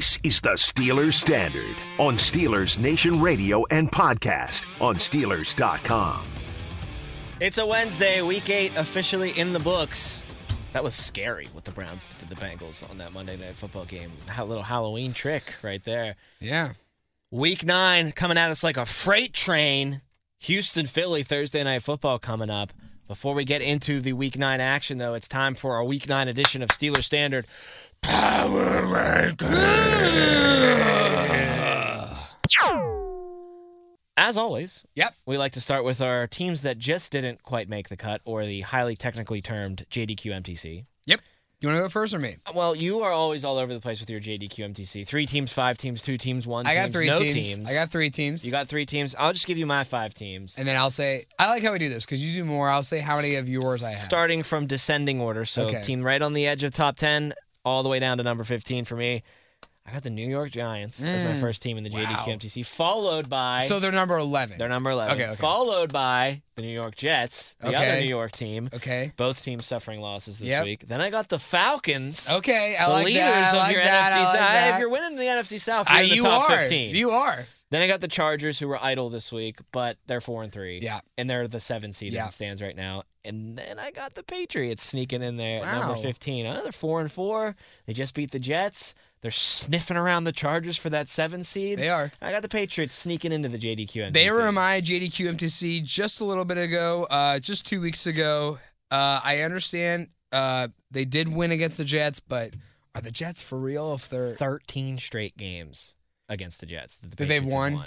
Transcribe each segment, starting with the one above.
This is the Steelers Standard on Steelers Nation Radio and podcast on Steelers.com. It's a Wednesday, week eight officially in the books. That was scary what the Browns did to the Bengals on that Monday night football game. A little Halloween trick right there. Yeah. Week nine coming at us like a freight train. Houston, Philly, Thursday night football coming up. Before we get into the week nine action, though, it's time for our week nine edition of Steelers Standard Power Rankings. As always, Yep. we like to start with our teams that just didn't quite make the cut, or the highly technically termed JDQ MTC. Yep. You want to go first or me? Uh, well, you are always all over the place with your JDQ MTC. Three teams, five teams, two teams, one I got teams, three no teams. I got three teams. You got three teams. I'll just give you my five teams. and then I'll say I like how we do this because you do more. I'll say how many of yours I have. Starting from descending order. So Okay. team right on the edge of top 10, all the way down to number 15 for me. I got the New York Giants as my first team in the Mm. wow. MTC, followed by So they're number eleven. they're number 11. Okay, okay. Followed by the New York Jets, the other Okay. New York team. Okay. Both teams suffering losses this Yep. week. Then I got the Falcons. Okay. I the like leaders that. I of like your that. NFC I like South. that. If you're winning the NFC South, you're in the you top are. 15. You are. Then I got the Chargers, who were idle this week, but they're four and three. Yeah. and they're the seven seed Yeah. as it stands right now. And then I got the Patriots sneaking in there at number fifteen. Oh, they're four and four. They just beat the Jets. They're sniffing around the Chargers for that seven seed. They are. I got the Patriots sneaking into the JDQ. MTC. They were in my JDQ MTC just a little bit ago, uh, just two weeks ago. Uh, I understand uh, they did win against the Jets, but are the Jets for real? If they're thirteen straight games against the Jets. That the they've Patriots have won?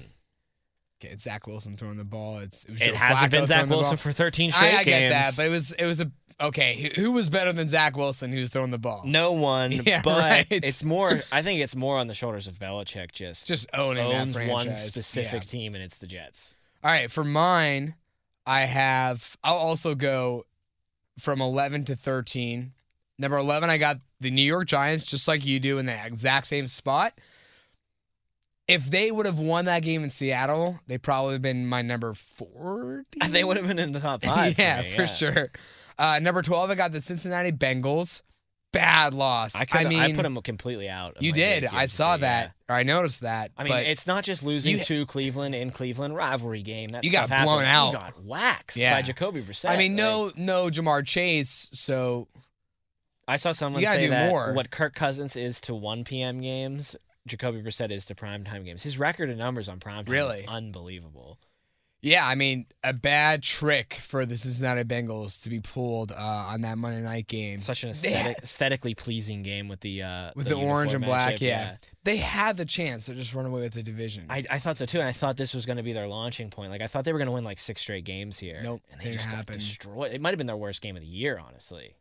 okay, it's Zach Wilson throwing the ball. It's it, was It hasn't Flacco been Zach Wilson for thirteen straight I, I get that, but it was it was a okay. Who, who was better than Zach Wilson? Who's throwing the ball? No one, Yeah, but right. it's more. I think it's more on the shoulders of Belichick. Just Just owning that owns one specific Yeah. team, and it's the Jets. All right, for mine, I have. I'll also go from eleven to thirteen. Number eleven, I got the New York Giants, just like you do, in the exact same spot. If they would have won that game in Seattle, they probably have been my number four. They would have been in the top five. yeah, for, me, for sure. Uh, number twelve, I got the Cincinnati Bengals. Bad loss. I, I mean, I put them completely out. you did. I saw that, yeah. or I noticed that. I mean, it's not just losing You- to Cleveland in Cleveland rivalry game. That You got blown happens. out. You got waxed Yeah. by Jacoby Brissett. I mean, no, Like, no Ja'Marr Chase. So I saw someone say that more. what Kirk Cousins is to 1 p.m. games, Jacoby Brissett is to primetime games. His record of numbers on primetime Really? is unbelievable. Yeah, I mean, a bad trick for the Cincinnati Bengals to be pulled uh, on that Monday night game. Such an aesthetic, had- aesthetically pleasing game with the uh, with the, orange and black, matchup, yeah. They had the chance to just run away with the division. I, I thought so too, and I thought this was going to be their launching point. Like I thought they were going to win like six straight games here. Nope, and they just happen. got destroyed. It might have been their worst game of the year, honestly.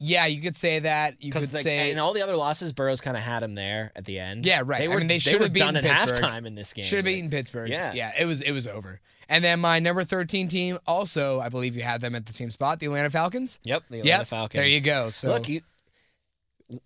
Yeah, you could say that. You could like, say and all the other losses, Burrows kind of had him there at the end. Yeah, right. They I were, mean, they should have done beaten at Pittsburgh. halftime in this game. should have beaten Pittsburgh. Yeah. yeah, it was it was over. And then my number thirteen team, also, I believe you had them at the same spot, the Atlanta Falcons. Yep, the Atlanta Yep, Falcons. there you go. So Look, you,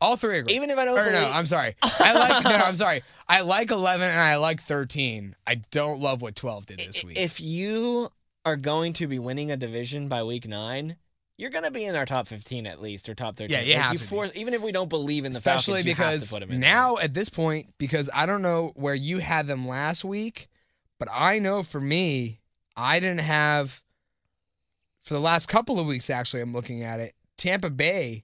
all three even if I don't Or no, I'm sorry. I like no, I'm sorry. I like 11 and I like 13. I don't love what 12 did this i- week. if you are going to be winning a division by week nine, you're going to be in our top 15 at least or top 13. Yeah, you Like, have to be. force, even if we don't believe in the Especially Falcons, you because to put them in now at this point, because I don't know where you had them last week, but I know for me, I didn't have for the last couple of weeks, actually, I'm looking at it. Tampa Bay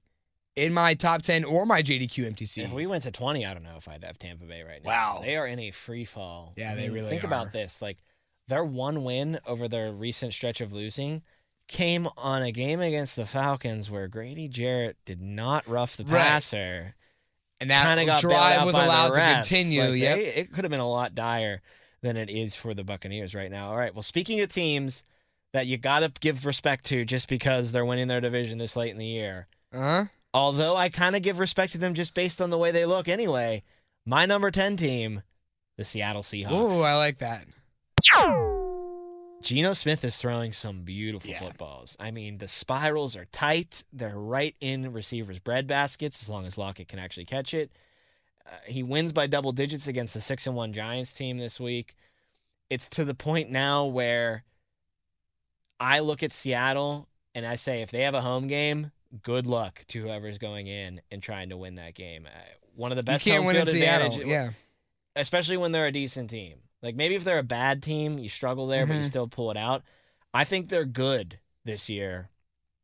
in my top 10 or my JDQ MTC. If we went to 20, I don't know if I'd have Tampa Bay right now. Wow. They are in a free fall. Yeah, I they mean, really Think are. about this. Like, their one win over their recent stretch of losing came on a game against the Falcons where Grady Jarrett did not rough the Right. passer. and that Kind of got drive was allowed to continue. Like, yep. they- it could have been a lot dire than it is for the Buccaneers right now. All right. Well, speaking of teams that you got to give respect to just because they're winning their division this late in the year, uh-huh. although I kind of give respect to them just based on the way they look anyway, my number 10 team, the Seattle Seahawks. Ooh, I like that. Geno Smith is throwing some beautiful Yeah. footballs. I mean, the spirals are tight. They're right in receivers' bread baskets as long as Lockett can actually catch it. Uh, he wins by double digits against the 6 and 1 Giants team this week. It's to the point now where I look at Seattle and I say if they have a home game, good luck to whoever's going in and trying to win that game. Uh, one of the best you can't home win in field Seattle. advantage Yeah. especially when they're a decent team. Like maybe if they're a bad team, you struggle there, but you Mhm. still pull it out. I think they're good this year.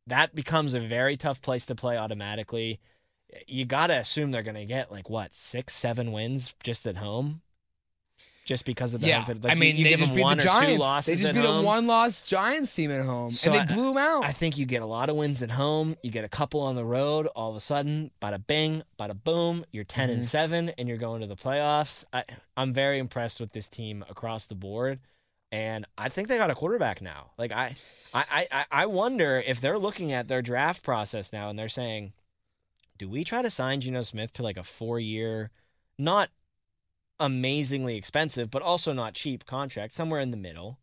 That becomes a very tough place to play automatically. You got to assume they're going to get like what six, seven wins just at home, just because of the Yeah. Like, I mean, you they give just them beat one the Giants. They just beat home. a one-loss Giants team at home, So and I- they blew them out. I think you get a lot of wins at home. You get a couple on the road. All of a sudden, bada bing, bada boom. You're 10 and Mhm. seven, and you're going to the playoffs. I, I'm very impressed with this team across the board, and I think they got a quarterback now. Like I, I, I, I wonder if they're looking at their draft process now and they're saying, do we try to sign Geno Smith to like a four year, not amazingly expensive, but also not cheap contract, somewhere in the middle?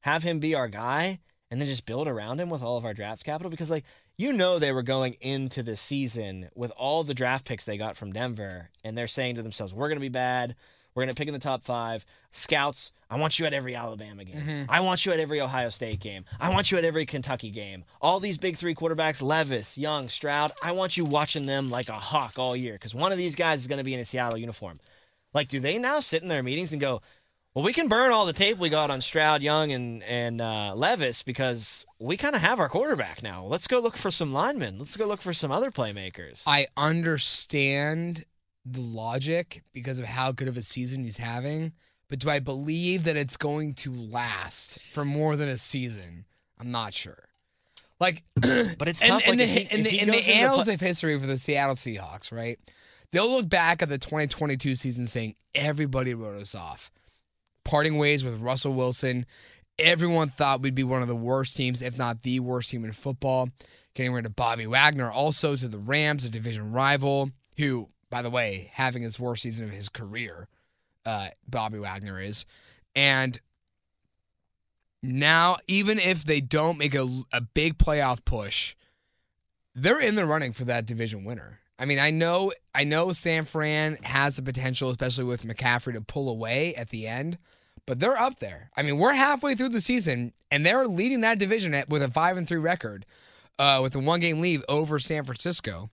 Have him be our guy and then just build around him with all of our draft capital? Because, like, you know, they were going into the season with all the draft picks they got from Denver, and they're saying to themselves, we're going to be bad. We're going to pick in the top five. Scouts, I want you at every Alabama game. Mhm. I want you at every Ohio State game. I want you at every Kentucky game. All these big three quarterbacks, Levis, Young, Stroud, I want you watching them like a hawk all year because one of these guys is going to be in a Seattle uniform. Like, do they now sit in their meetings and go, well, we can burn all the tape we got on Stroud, Young, and and uh, Levis because we kind of have our quarterback now. Let's go look for some linemen. Let's go look for some other playmakers. I understand the logic because of how good of a season he's having, but do I believe that it's going to last for more than a season? I'm not sure. Like, but it's tough. and like, the, if he- in the, he in the annals pla- of history for the Seattle Seahawks, right? They'll look back at the 2022 season saying everybody wrote us off. Parting ways with Russell Wilson. Everyone thought we'd be one of the worst teams, if not the worst team in football. Getting rid of Bobby Wagner also to the Rams, a division rival, who, by the way, having his worst season of his career, uh, Bobby Wagner is. And now, even if they don't make a, a big playoff push, they're in the running for that division winner. I mean, I know I know San Fran has the potential, especially with McCaffrey, to pull away at the end, but they're up there. I mean, we're halfway through the season, and they're leading that division at, with a five and three record, uh, with a one game lead over San Francisco.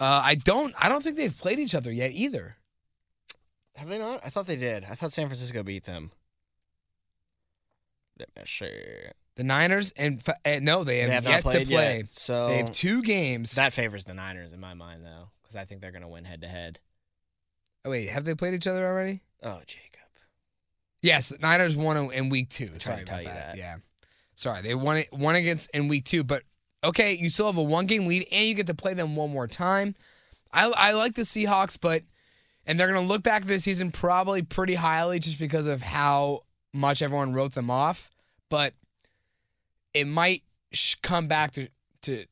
Uh, I don't I don't think they've played each other yet either. have they not? I thought they did. I thought San Francisco beat them. See. The Niners and fa- uh, no, they have, They have not yet to play. yet, so They have two games. that favors the Niners in my mind, though, because I think they're going to win head to head. oh wait, have they played each other already? Oh, Jacob. Yes, the Niners won in week two. trying Sorry to tell about you that. that. Yeah, sorry they won it one against in week two, but okay, you still have a one game lead and you get to play them one more time. I I like the Seahawks, but and they're gonna look back at this season probably pretty highly just because of how much everyone wrote them off, but it might sh- come back to to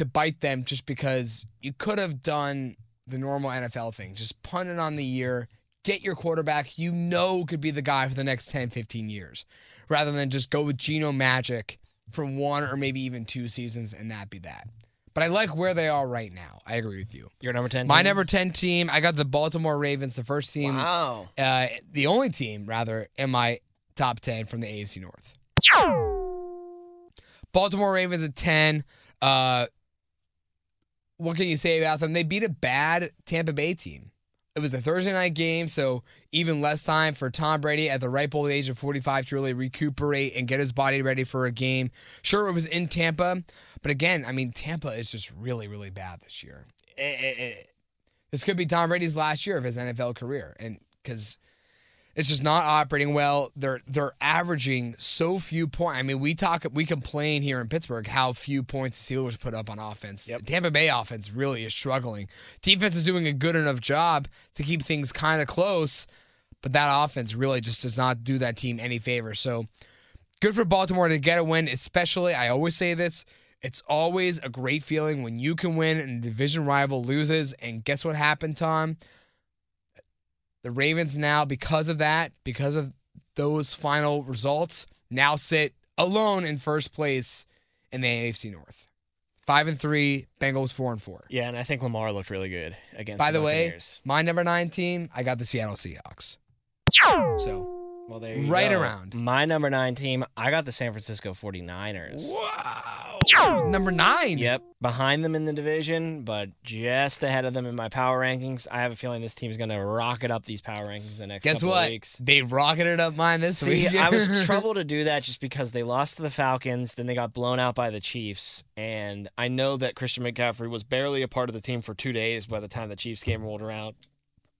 to bite them just because you could have done the normal NFL thing, just punt it on the year, get your quarterback you know could be the guy for the next 10, 15 years, rather than just go with Geno Magic for one or maybe even two seasons and that be that. But I like where they are right now. I agree with you. Your number 10? My team? number 10 team, I got the Baltimore Ravens, the first team, Wow. uh, the only team, rather, in my top 10 from the AFC North. Baltimore Ravens at 10. Uh, what can you say about them? They beat a bad Tampa Bay team. It was a Thursday night game, so even less time for Tom Brady at the ripe old age of 45 to really recuperate and get his body ready for a game. Sure, it was in Tampa, but again, I mean, Tampa is just really, really bad this year. Eh, eh, eh. This could be Tom Brady's last year of his NFL career, and because it's just not operating well. They're they're averaging so few points. I mean, we talk we complain here in Pittsburgh how few points the Steelers put up on offense. Yep. The Tampa Bay offense really is struggling. Defense is doing a good enough job to keep things kind of close, but that offense really just does not do that team any favor. So good for Baltimore to get a win, especially I always say this. It's always a great feeling when you can win and a division rival loses. And guess what happened, Tom? The Ravens now, because of that, because of those final results, now sit alone in first place in the AFC North. Five and three, Bengals four and four. Yeah, and I think Lamar looked really good against. By the way, my number nine team, I got the Seattle Seahawks. So well, there you right go. around. My number nine team, I got the San Francisco 49ers. wow, number nine. Yep, behind them in the division, but just ahead of them in my power rankings. I have a feeling this team is going to rocket up these power rankings the next Guess couple what? of weeks. They rocketed up mine this See, week. I was trouble to do that just because they lost to the Falcons, then they got blown out by the Chiefs, and I know that Christian McCaffrey was barely a part of the team for two days by the time the Chiefs game rolled around,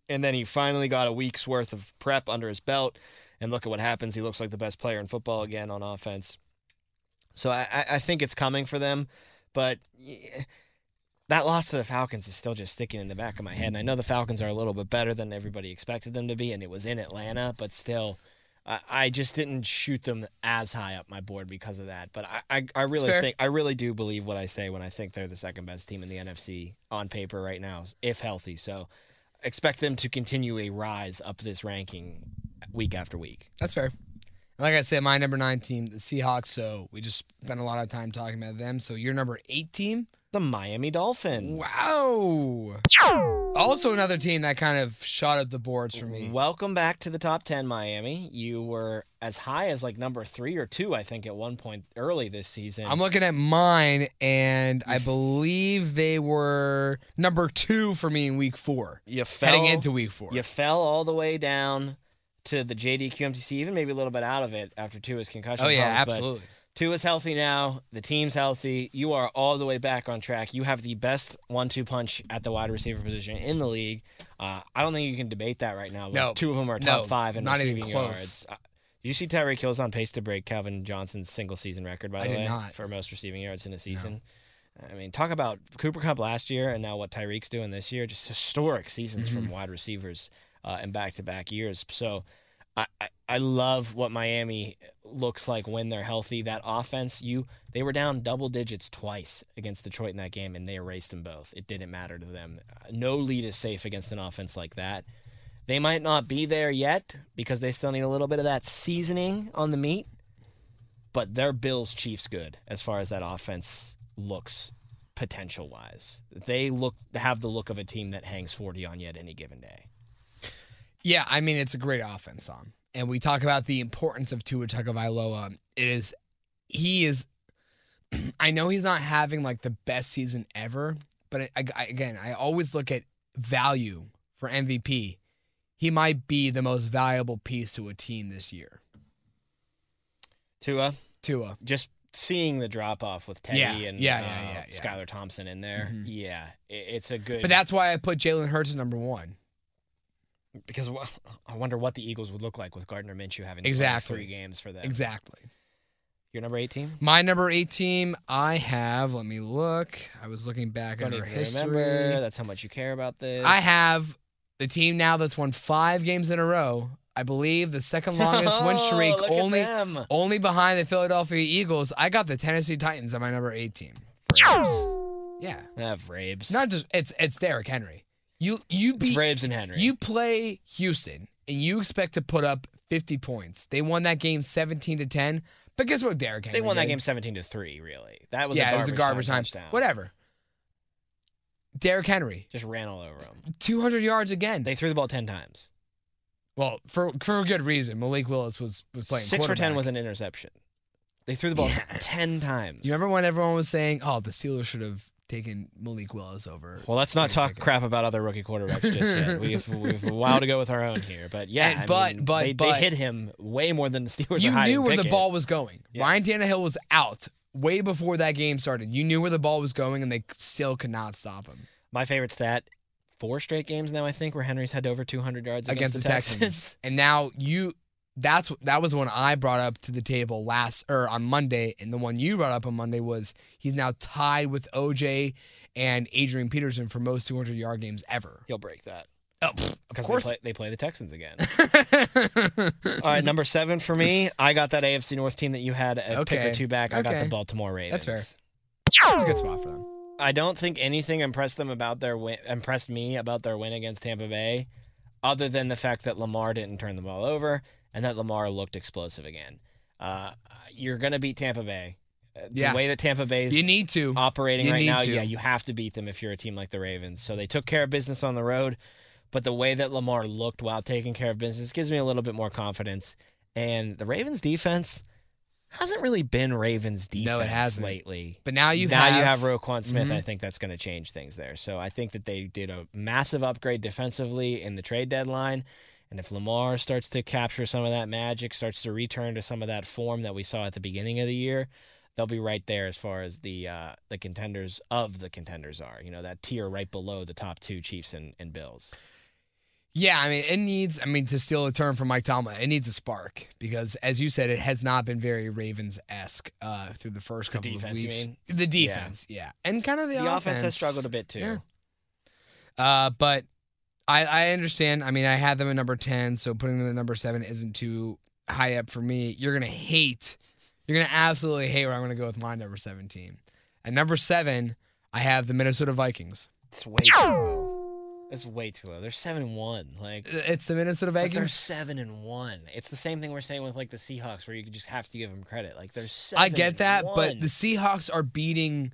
and then he finally got a week's worth of prep under his belt, and look at what happens. He looks like the best player in football again on offense. So I, I- think it's coming for them, but. that loss to the Falcons is still just sticking in the back of my head. And I know the Falcons are a little bit better than everybody expected them to be, and it was in Atlanta, but still, I, I just didn't shoot them as high up my board because of that. But I, I, I really think I really do believe what I say when I think they're the second best team in the NFC on paper right now, if healthy. So expect them to continue a rise up this ranking week after week. That's fair. Like I said, my number nine team, the Seahawks. So we just spent a lot of time talking about them. So your number eight team. The Miami Dolphins. Wow. Also another team that kind of shot up the boards for me. Welcome back to the top 10, Miami. You were as high as like number three or two, I think, at one point early this season. I'm looking at mine, and I believe they were number two for me in week four, you fell, heading into week four. You fell all the way down to the JD QMTC, even maybe a little bit out of it after Tua's concussion. oh yeah, problems, but absolutely. Tua's healthy now. The team's healthy. You are all the way back on track. You have the best one-two punch at the wide receiver position in the league. Uh, I don't think you can debate that right now. No. two of them are top No, five in receiving yards. Uh, did you see Tyreek Hill's on pace to break Calvin Johnson's single season record? By I the did way, not. for most receiving yards in a season. I mean, talk about Cooper Kupp last year and now what Tyreek's doing this year. Just historic seasons Mm-hmm. from wide receivers uh, in back-to-back years. So I, I, love what Miami looks like when they're healthy. That offense, you they were down double digits twice against Detroit in that game, and they erased them both. It didn't matter to them. No lead is safe against an offense like that. They might not be there yet because they still need a little bit of that seasoning on the meat, but they're Bills Chiefs good as far as that offense looks potential wise. They look have the look of a team that hangs 40 on you at any given day. Yeah, I mean it's a great offense, Tom. And we talk about the importance of Tua Tagovailoa. It is, he is. I know he's not having like the best season ever, but I, I, again, I always look at value for MVP. He might be the most valuable piece to a team this year. Tua, Tua. just seeing the drop off with Teddy Yeah, and yeah, uh, yeah, yeah, yeah. Skylar Thompson in there. Mhm. Yeah, it, it's a good. But that's why I put Jalen Hurts as number one. Because I wonder what the Eagles would look like with Gardner Minshew having Exactly. three games for them. Exactly. Your number eighteen. My number eight team, I have. Let me look. I was looking back at our history. remember. That's how much you care about this. I have the team now that's won five games in a row. I believe the second longest win oh, streak, Oh, look at only only behind the Philadelphia Eagles. I got the Tennessee Titans on my number eight team. Yeah, have Vrabes. not just it's it's Derrick Henry. You you it's beat Vrabes and Henry. you play Houston and you expect to put up 50 points. They won that game 17 to 10. But guess what, Derrick Henry? they won that did? game seventeen to three. Really, that was yeah, a it garbage was a garbage time. touchdown. Whatever. Derrick Henry, Just ran all over them. 200 yards again. They threw the ball ten times. well, for for a good reason. Malik Willis was was playing Six for ten with an interception. They threw the ball ten times. You remember when everyone was saying, "Oh, the Steelers should have taking Malik Willis over. Well, let's not talk crap about other rookie quarterbacks just yet. We have, we have a while to go with our own here, but yeah, And- I but- mean, but- they, but- they hit him way more than the Steelers. You knew where the ball was going. Yeah. Ryan Tannehill was out way before that game started. You knew where the ball was going, and they still could not stop him My favorite stat: four straight games now. I think where Henry's had over 200 yards against, against, the Texans. And now you. That's that was one I brought up to the table last or on Monday, and the one you brought up on Monday was he's now tied with OJ and Adrian Peterson for most 200 yard games ever. He'll break that Oh, pfft, of course. they play, they play the Texans again. All right, number seven for me. I got that AFC North team that you had a pick or two back. I got the Baltimore Ravens. That's fair. It's a good spot for them. I don't think anything impressed them about their win, impressed me about their win against Tampa Bay, other than the fact that Lamar didn't turn the ball over and that Lamar looked explosive again. Uh, you're gonna beat Tampa Bay. Uh, Yeah. The way that Tampa Bay's You need to. operating You right now, to. yeah, you have to beat them if you're a team like the Ravens. So they took care of business on the road, but the way that Lamar looked while taking care of business gives me a little bit more confidence. And the Ravens defense hasn't really been Ravens defense No, it hasn't. lately. But now you now have you have Roquan Smith. Mhm. I think that's going to change things there. So I think that they did a massive upgrade defensively in the trade deadline. And if Lamar starts to capture some of that magic, starts to return to some of that form that we saw at the beginning of the year, they'll be right there as far as the uh, the contenders of the contenders are. You know that tier right below the top two Chiefs and, and Bills. Yeah, I mean, it needs, I mean, to steal a term from Mike Tomlin, it needs a spark because, as you said, it has not been very Ravens esque uh, through the first couple defense, of you weeks. mean? The defense, yeah. And kind of the, The, offense. has struggled a bit too. Yeah. Uh, but I, I understand. I mean, I had them at number 10, so putting them at number seven isn't too high up for me. You're going to hate, you're going to absolutely hate where I'm going to go with my number 17. At number seven, I have the Minnesota Vikings. It's way too low. It's way too low. They're seven and one. Like It's the Minnesota Vikings. they're seven and one. It's the same thing we're saying with like the Seahawks, where you just have to give them credit. Like they're seven. I get that, one. but the Seahawks are beating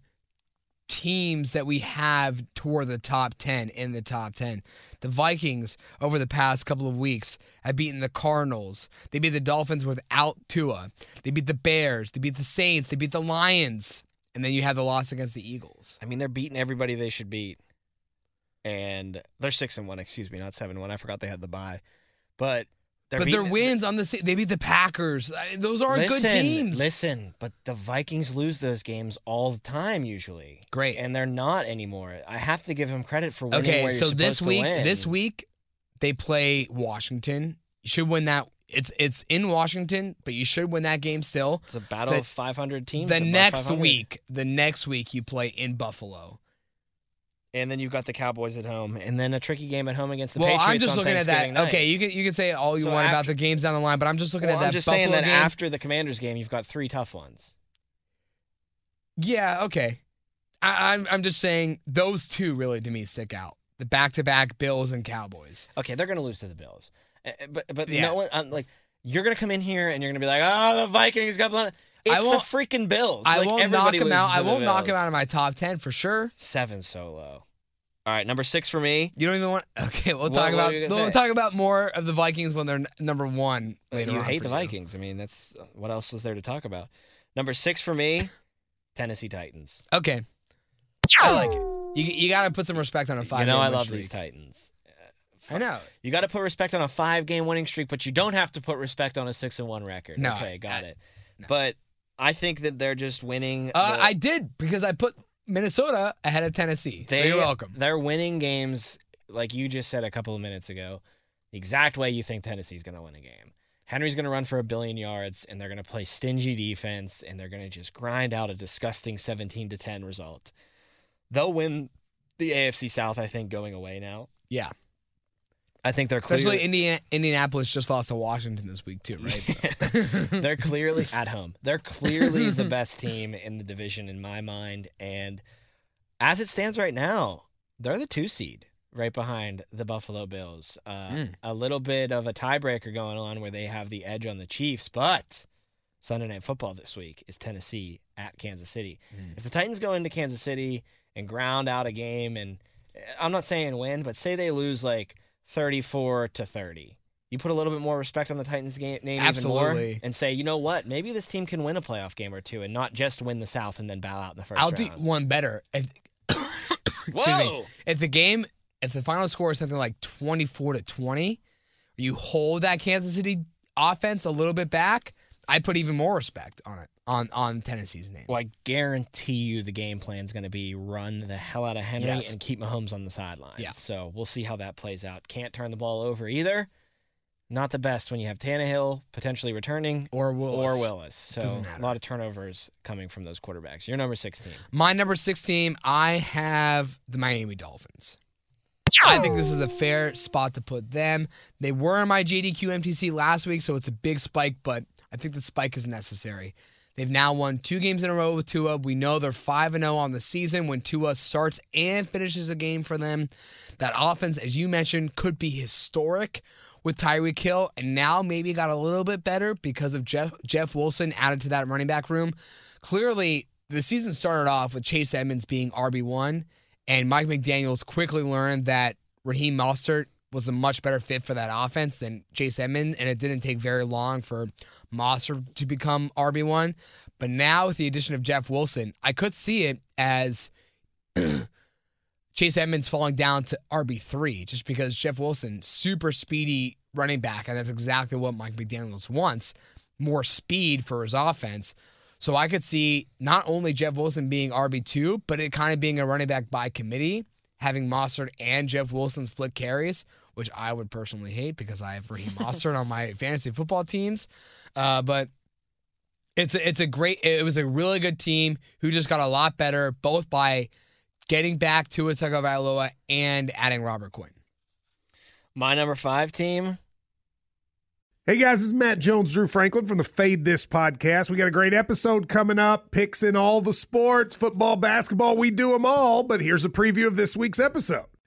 teams that we have toward the top 10 in the top 10. The Vikings over the past couple of weeks have beaten the Cardinals. They beat the Dolphins without Tua. They beat the Bears, they beat the Saints, they beat the Lions, and then you have the loss against the Eagles. I mean, they're beating everybody they should beat, and they're six and one. Excuse me, not seven and one. I forgot they had the bye, but they're but their wins on the they beat the Packers. Those aren't listen, good teams. Listen, but the Vikings lose those games all the time usually. Great. and they're not anymore. I have to give them credit for winning. Okay, so this week, this week they play Washington. You should win that. It's it's in Washington, but you should win that game still. it's a battle the- of 500 teams. The next week, the next week you play in Buffalo. And then you've got the Cowboys at home, and then a tricky game at home against the well, Patriots. I'm just on looking at that. Night. Okay, you can you can say all you So want about the games down the line, but I'm just looking Well, at that I'm just Buffalo saying that game. after the Commanders game, you've got three tough ones. Yeah, okay. I, I'm I'm just saying those two really to me stick out. The back to back Bills and Cowboys. Okay, they're going to lose to the Bills, Uh, but but Yeah. no one um, like you're going to come in here and you're going to be like, oh, the Vikings got blown. It's I the freaking Bills. I Like, won't knock him out. I won't knock him out of my top ten for sure. Seven so low. All right, number six for me. You don't even want. Okay, we'll talk about we'll say? talk about more of the Vikings when they're number one later you on. hate the Vikings. I mean, that's uh, what else is there to talk about. Number six for me, Tennessee Titans. Okay, I like it. You you got to put some respect on a five. you know, game I love streak. these Titans. I know. You got to put respect on a five-game winning streak, but you don't have to put respect on a six and one record. No, okay, got I- it. But I think that they're just winning. Uh, the- I did because I put Minnesota ahead of Tennessee. They, so you're welcome. They're winning games, like you just said a couple of minutes ago, the exact way you think Tennessee's going to win a game. Henry's going to run for a billion yards, and they're going to play stingy defense, and they're going to just grind out a disgusting 17 to 10 result. They'll win the AFC South, I think, going away now. Yeah, I think they're especially clearly, Indiana, Indianapolis just lost to Washington this week too, right? So. they're clearly at home. They're clearly the best team in the division in my mind. And as it stands right now, they're the two seed right behind the Buffalo Bills. Uh, Mm. A little bit of a tiebreaker going on where they have the edge on the Chiefs, but Sunday Night Football this week is Tennessee at Kansas City. Mm. If the Titans go into Kansas City and ground out a game, and I'm not saying win, but say they lose like 34 to 30. You put a little bit more respect on the Titans game name even more Absolutely. and say, you know what? Maybe this team can win a playoff game or two and not just win the South and then bow out in the 1st I'll round. do one better. If, Whoa. if the game, if the final score is something like 24 to 20, you hold that Kansas City offense a little bit back, I put even more respect on it on on Tennessee's name. Well, I guarantee you the game plan is going to be run the hell out of Henry Yes. and keep Mahomes on the sidelines. Yeah. So we'll see how that plays out. Can't turn the ball over either. Not the best when you have Tannehill potentially returning Or Willis. or Willis. So a lot of turnovers coming from those quarterbacks. You're number 16. My number six team, I have the Miami Dolphins. I think this is a fair spot to put them. They were in my JDQ MTC last week, so it's a big spike, but I think the spike is necessary. They've now won two games in a row with Tua. We know they're 5 0 on the season when Tua starts and finishes a game for them. That offense, as you mentioned, could be historic with Tyreek Hill, and now maybe got a little bit better because of Jeff, Jeff Wilson added to that running back room. Clearly, the season started off with Chase Edmonds being RB1, and Mike McDaniels quickly learned that Raheem Mostert was a much better fit for that offense than Chase Edmonds, and it didn't take very long for Mostert to become RB1. But now, with the addition of Jeff Wilson, I could see it as Chase Edmonds falling down to RB3 just because Jeff Wilson, super speedy running back, and that's exactly what Mike McDaniels wants more speed for his offense. So I could see not only Jeff Wilson being RB2, but it kind of being a running back by committee, having Mostert and Jeff Wilson split carries, which I would personally hate because I have Raheem Mostert on my fantasy football teams. Uh, but it's a, it's a great it was a really good team who just got a lot better both by getting back to Tagovailoa and adding Robert Quinn. My number five team. Hey guys, this is Matt Jones, Drew Franklin from the Fade This podcast. We got a great episode coming up, picks in all the sports, football, basketball, we do them all. But here's a preview of this week's episode.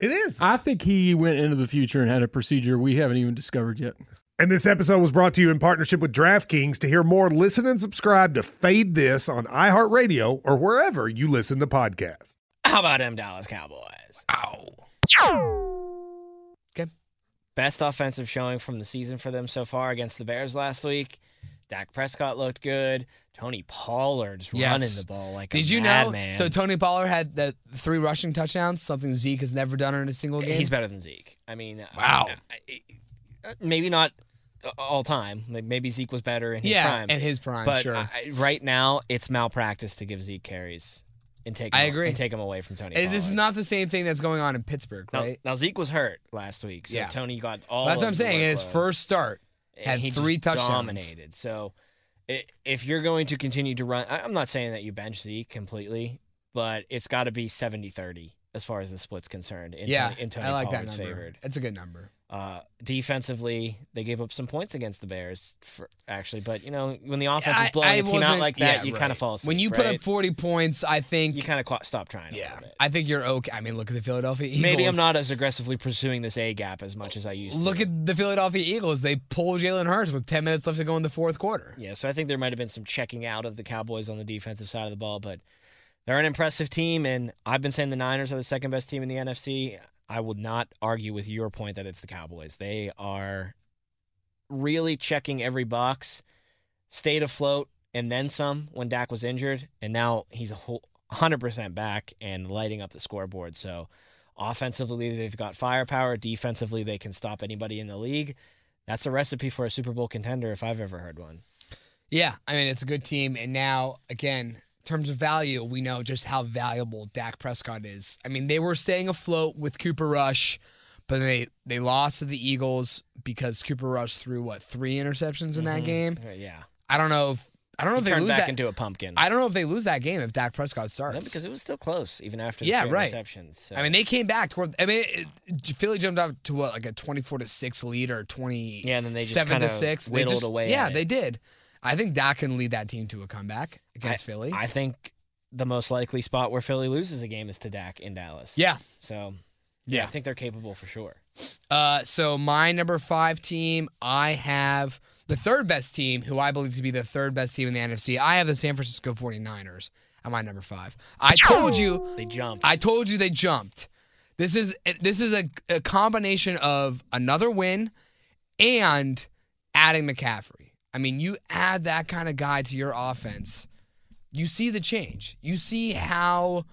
It is. I think he went into the future and had a procedure we haven't even discovered yet. And this episode was brought to you in partnership with DraftKings. To hear more, listen and subscribe to Fade This on iHeartRadio or wherever you listen to podcasts. How about them Dallas Cowboys? Ow. Okay. Best offensive showing from the season for them so far against the Bears last week. Dak Prescott looked good. Tony Pollard's Yes. running the ball like Did a you know? madman. So Tony Pollard had the three rushing touchdowns, something Zeke has never done in a single game. He's better than Zeke. I mean, Wow. I- I- uh, maybe not all time. Like, Maybe Zeke was better in his yeah, prime. in his prime, but sure. I, right now, it's malpractice to give Zeke carries and take. I him, agree. And take him away from Tony. This is not the same thing that's going on in Pittsburgh, right? now Zeke was hurt last week, so Yeah. Tony got all. That's what I'm saying. His first start, had he three touchdowns. dominated. So if you're going to continue to run, I'm not saying that you bench Zeke completely, but it's got to be 70-30 as far as the split's concerned. In yeah, Tony, in Tony I like Pollard's that number. favored. It's a good number. Uh, defensively, they gave up some points against the Bears, for, actually. But you know, when the offense is blowing I a team out like that, yeah, you right. kind of fall asleep. When you put right? up 40 points, I think. you kind of qu- stop trying. Yeah. I think you're okay. I mean, look at the Philadelphia Eagles. Maybe I'm not as aggressively pursuing this A gap as much as I used to. Look at the Philadelphia Eagles. They pulled Jalen Hurts with 10 minutes left to go in the fourth quarter. Yeah, so I think there might have been some checking out of the Cowboys on the defensive side of the ball, but they're an impressive team, and I've been saying the Niners are the second best team in the NFC. I would not argue with your point that it's the Cowboys. They are really checking every box, stayed afloat, and then some when Dak was injured, and now he's a whole 100% back and lighting up the scoreboard. So offensively, they've got firepower. Defensively, they can stop anybody in the league. That's a recipe for a Super Bowl contender if I've ever heard one. Yeah, I mean, it's a good team. And now, again, in terms of value, we know just how valuable Dak Prescott is. I mean, they were staying afloat with Cooper Rush, but they they lost to the Eagles because Cooper Rush threw what three interceptions in that game. Uh, Yeah. I don't know if I don't know He if they lose back that. into a pumpkin. I don't know if they lose that game if Dak Prescott starts. no, because it was still close even after the Yeah, three right. interceptions. So. I mean, they came back toward. I mean, it, Philly jumped up to what, like a twenty-four to six lead or twenty. Yeah, and then they just seven to kinda six. They whittled just- away Yeah, they did. I think Dak can lead that team to a comeback against I, Philly. I think the most likely spot where Philly loses a game is to Dak in Dallas. yeah. So yeah, Yeah. I think they're capable for sure. Uh, so my number five team, I have the third best team, who I believe to be the third best team in the NFC. I have the San Francisco 49ers at my number five. I told you They jumped. I told you they jumped. This is this is a, a combination of another win and adding McCaffrey. I mean, you add that kind of guy to your offense, you see the change. You see how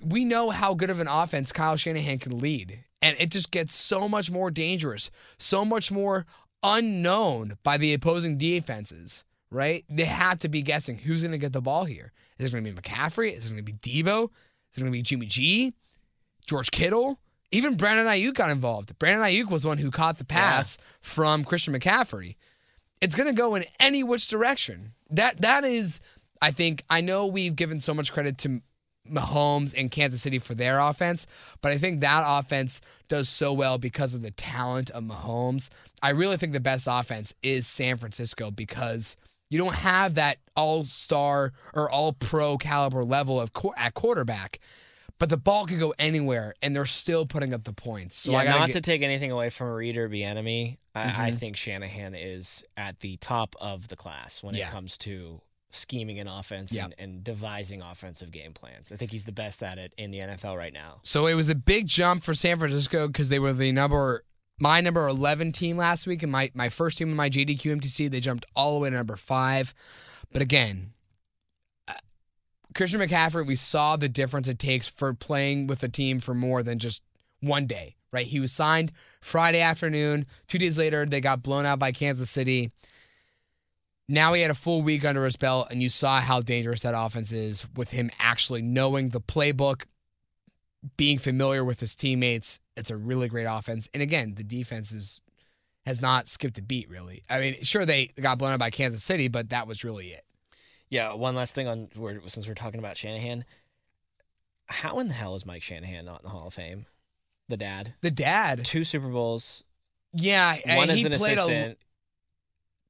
we know how good of an offense Kyle Shanahan can lead. And it just gets so much more dangerous, so much more unknown by the opposing defenses, right? They have to be guessing who's going to get the ball here. Is it going to be McCaffrey? Is it going to be Deebo? Is it going to be Jimmy G? George Kittle? Even Brandon Aiyuk got involved. Brandon Aiyuk was one who caught the pass from Christian McCaffrey. It's going to go in any which direction. That that is, I think. I know we've given so much credit to Mahomes and Kansas City for their offense, but I think that offense does so well because of the talent of Mahomes. I really think the best offense is San Francisco because you don't have that all-star or all-pro caliber level of qu- at quarterback, but the ball could go anywhere and they're still putting up the points. So yeah, not get- to take anything away from Reed or Bieniemy, I, Mm-hmm. I think Shanahan is at the top of the class when Yeah. it comes to scheming an offense Yeah. and, and devising offensive game plans. I think he's the best at it in the NFL right now. So it was a big jump for San Francisco because they were the number my number 11 team last week and my, my first team in my JDQ MTC. They jumped all the way to number five. But again, uh, Christian McCaffrey, we saw the difference it takes for playing with a team for more than just one day, right? He was signed Friday afternoon. Two days later, they got blown out by Kansas City. Now he had a full week under his belt, and you saw how dangerous that offense is with him actually knowing the playbook, being familiar with his teammates. It's a really great offense. And again, the defense is has not skipped a beat really. I mean, sure they got blown out by Kansas City, but that was really it. Yeah, one last thing on since we're talking about Shanahan, how in the hell is Mike Shanahan not in the Hall of Fame? The dad, The dad, two Super Bowls, yeah, one he as an played assistant. a.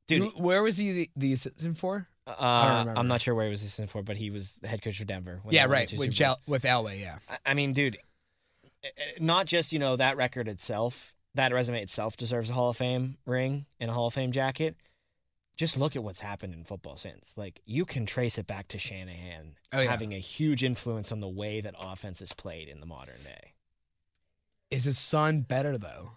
Dude, where was he the, the assistant for? uh, remember. I'm not sure where he was assistant for, but he was the head coach for Denver. yeah, they won the right with Jel- with Elway. Yeah, I- I mean, dude, eh, eh, not just you know that record itself, that resume itself deserves a Hall of Fame ring and a Hall of Fame jacket. Just look at what's happened in football since. Like you can trace it back to Shanahan Oh, yeah. having a huge influence on the way that offense is played in the modern day. Is his son better though?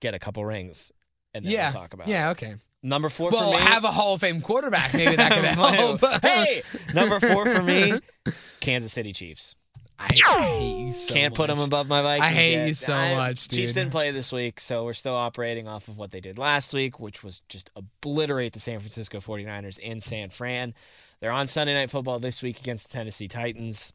Get a couple rings, and then yeah, we'll talk about. yeah, it. okay. Number four Well, for me. have a Hall of Fame quarterback. Maybe that could help. hey, number four for me, Kansas City Chiefs. I hate you so Can't put much. them above my Vikings. I hate yet. you so much, Chiefs didn't play this week, so we're still operating off of what they did last week, which was just obliterate the San Francisco 49ers in San Fran. They're on Sunday Night Football this week against the Tennessee Titans.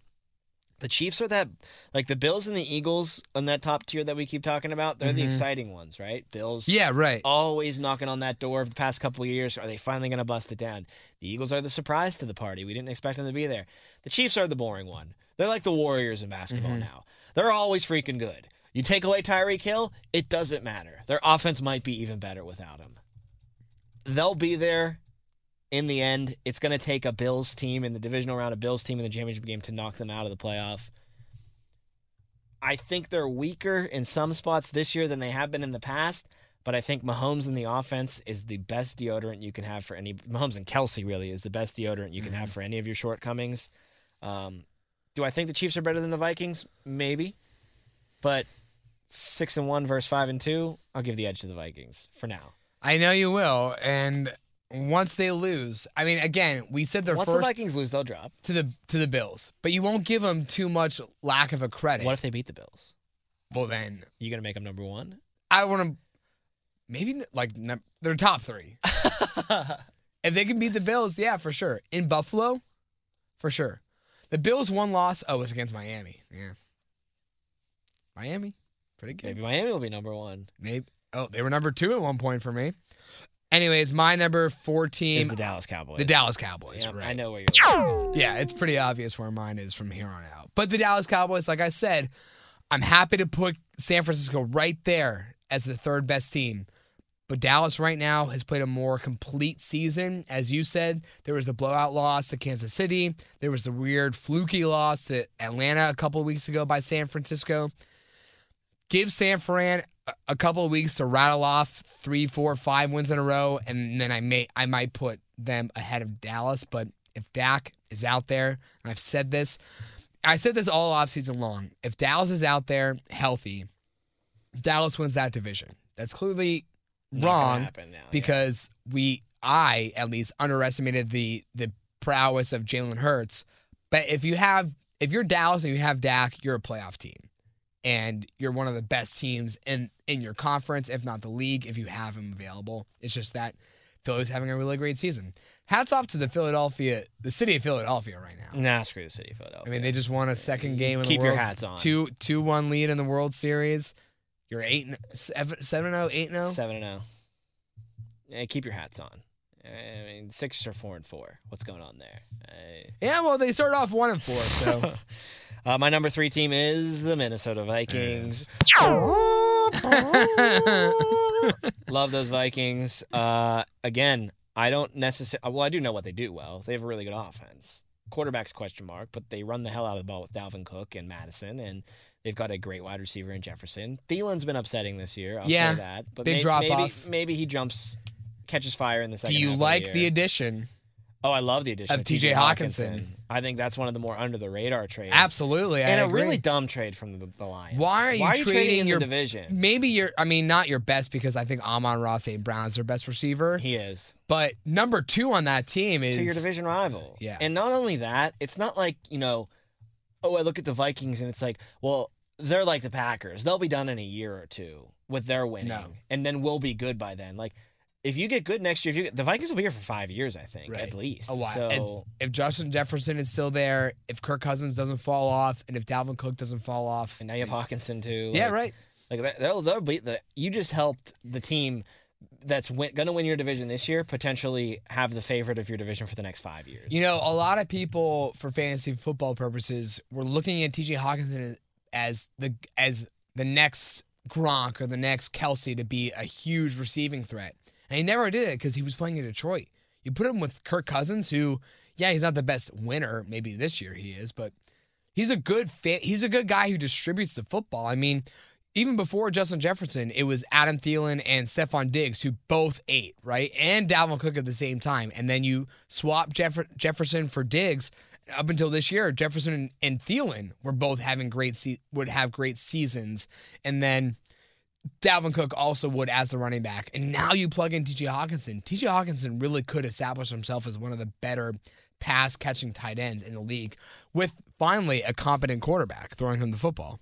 The Chiefs are that, like the Bills and the Eagles on that top tier that we keep talking about. They're the exciting ones, right? Bills, Mm-hmm. Yeah, right. always knocking on that door of the past couple of years. Are they finally going to bust it down? The Eagles are the surprise to the party. We didn't expect them to be there. The Chiefs are the boring one. They're like the Warriors in basketball now. They're always freaking good. You take away Tyreek Hill, it doesn't matter. Their offense might be even better without him. They'll be there in the end. It's going to take a Bills team in the divisional round, a Bills team in the championship game to knock them out of the playoff. I think they're weaker in some spots this year than they have been in the past. But I think Mahomes in the offense is the best deodorant you can have for any. Mahomes and Kelce really is the best deodorant you can have for any of your shortcomings. Um, do I think the Chiefs are better than the Vikings? Maybe, but six and one versus five and two, I'll give the edge to the Vikings for now. I know you will. And once they lose, I mean, again, we said their Once the first Vikings lose, they'll drop. to the to the Bills, but you won't give them too much lack of a credit. What if they beat the Bills? well, then You gonna make them number one? I want to maybe like num- they're top three. if they can beat the Bills, yeah, for sure. In Buffalo, for sure. The Bills' one loss, oh, was against Miami. Yeah, Miami. Pretty good. Maybe Miami will be number one. Maybe. Oh, they were number two at one point for me. Anyways, my number four team, Is the Dallas Cowboys. the Dallas Cowboys. Yep, right. I know where you're. Yeah, it's pretty obvious where mine is from here on out. But the Dallas Cowboys, like I said, I'm happy to put San Francisco right there as the third best team. But Dallas right now has played a more complete season. As you said, there was a blowout loss to Kansas City. There was a weird fluky loss to Atlanta a couple of weeks ago by San Francisco. Give San Fran a- couple of weeks to rattle off three, four, five wins in a row, and then I may I might put them ahead of Dallas. But if Dak is out there, and I've said this, I said this all offseason long. If Dallas is out there healthy, Dallas wins that division. That's clearly Not wrong now, yeah. because we, I at least, underestimated the the prowess of Jalen Hurts. But if you have, if you're Dallas and you have Dak, you're a playoff team, and you're one of the best teams in in your conference, if not the league, if you have him available. It's just that Philly's having a really great season. Hats off to the Philadelphia, the city of Philadelphia right now. Nah, screw the city of Philadelphia. I mean, they just won a second game in Keep the your World hats on. Two two one lead in the World Series. You're eight and- seven seven oh eight no. Oh? seven and zero. Yeah, keep your hats on. I mean, Sixers are four and four. What's going on there? Uh, Yeah, well, they started off one and four, so uh, my number three team is the Minnesota Vikings. Love those Vikings. Uh, again, I don't necessarily. Well, I do know what they do well. They have a really good offense. Quarterback's question mark, but they run the hell out of the ball with Dalvin Cook and Mattison, and they've got a great wide receiver in Jefferson. Thielen's been upsetting this year. I'll Yeah, say that. But big may- drop maybe, off. Maybe he jumps, catches fire in the second. do you like the year. addition? Oh, I love the addition of of, TJ Hockenson. I think that's one of the more under the radar trades. Absolutely, I and a really dumb trade from the, the Lions. Why are you Why are you trading trading in your the division? Maybe you're. I mean, not your best because I think Amon-Ra St. Brown is their best receiver. He is. But number two on that team is to your division rival. Yeah. And not only that, it's not like, you know, oh, I look at the Vikings and it's like, well, they're like the Packers. They'll be done in a year or two with their winning. No. And then we'll be good by then. Like, if you get good next year, if you get, the Vikings will be here for five years, I think, Right. at least. a while. So, if Justin Jefferson is still there, if Kirk Cousins doesn't fall off, and if Dalvin Cook doesn't fall off, and now you have Hockenson too. yeah, right. Like that- they'll they'll be the you just helped the team that's win, gonna win your division this year potentially have the favorite of your division for the next five years. You know, a lot of people, for fantasy football purposes, were looking at T.J. Hockenson as the as the next Gronk or the next Kelce to be a huge receiving threat, and he never did it because he was playing in Detroit. You put him with Kirk Cousins, who, yeah, he's not the best winner. Maybe this year he is, but he's a good fan. He's a good guy who distributes the football. I mean, even before Justin Jefferson, it was Adam Thielen and Stefon Diggs who both ate, right? And Dalvin Cook at the same time. And then you swap Jeff- Jefferson for Diggs. Up until this year, Jefferson and, and Thielen were both having great se- would have great seasons, and then Dalvin Cook also would as the running back. And now you plug in T.J. Hockenson. T.J. Hockenson really could establish himself as one of the better pass catching tight ends in the league, with finally a competent quarterback throwing him the football.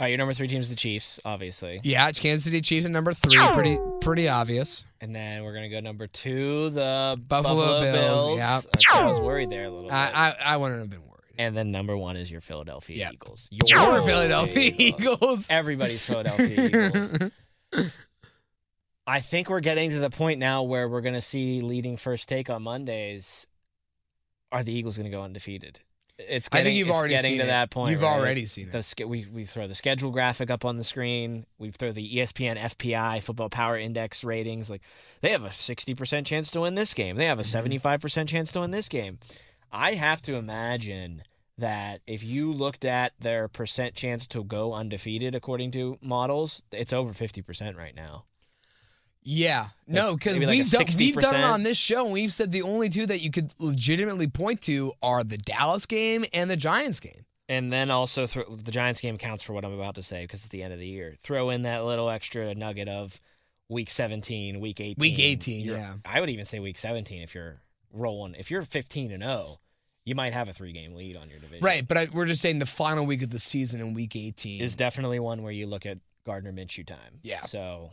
All right, your number three team is the Chiefs, obviously, Yeah, Kansas City Chiefs at number three. Pretty pretty obvious. and then we're gonna go number two, the Buffalo Buffalo, Bills, Bills. yeah. I was worried there a little bit. I, I I wouldn't have been worried. And then number one is your Philadelphia Yep. Eagles. Your Philadelphia Eagles. Everybody's Philadelphia Eagles. I think we're getting to the point now where we're going to see leading first take on Mondays. Are the Eagles going to go undefeated? It's I think you've already getting seen to it. that point. You've right? already seen it. The we we throw the schedule graphic up on the screen. We throw the ESPN FPI Football Power Index ratings. Like they have a sixty percent chance to win this game. They have a Mm-hmm. seventy five percent chance to win this game. I have to imagine that if you looked at their percent chance to go undefeated according to models, it's over fifty percent right now. Yeah, no, because like we've done we've done it on this show, and we've said the only two that you could legitimately point to are the Dallas game and the Giants game. And then also throw, the Giants game counts for what I'm about to say because it's the end of the year. Throw in that little extra nugget of week 17, week 18. Week 18, yeah. I would even say week 17 if you're rolling. If you're 15 and 0, you might have a three game lead on your division. Right, but I, we're just saying the final week of the season in Week 18 Is definitely one where you look at Gardner Minshew time. Yeah. So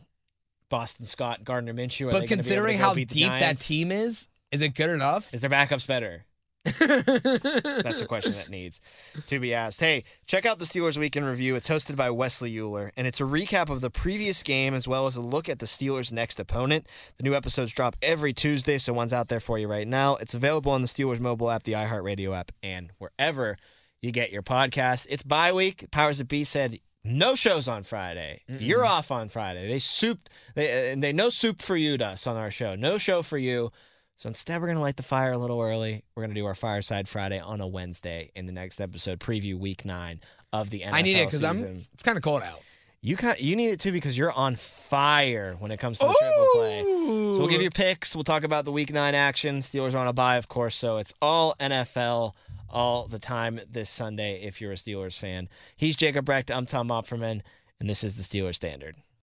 Boston Scott, Gardner Minshew. But they gonna be able to considering how deep that team is, is it good enough? is their backups better? That's a question that needs to be asked. Hey, check out the Steelers Week in Review. It's hosted by Wesley Euler, and it's a recap of the previous game as well as a look at the Steelers' next opponent. The new episodes drop every Tuesday, so one's out there for you right now. It's available on the Steelers mobile app, the iHeartRadio app, and wherever you get your podcasts. It's bye week. Powers that Be said no shows on Friday. You're off on Friday. They souped they and they no soup for you to us on our show. No show for you. So instead, we're going to light the fire a little early. We're going to do our Fireside Friday on a Wednesday in the next episode, preview week nine of the NFL I need it because I'm. It's kind of cold out. You kind you need it too because you're on fire when it comes to the triple play. So we'll give you picks. We'll talk about the week nine action. Steelers are on a bye, of course, so it's all NFL all the time this Sunday if you're a Steelers fan. He's Jacob Brecht. I'm Tom Opferman, and this is the Steelers Standard.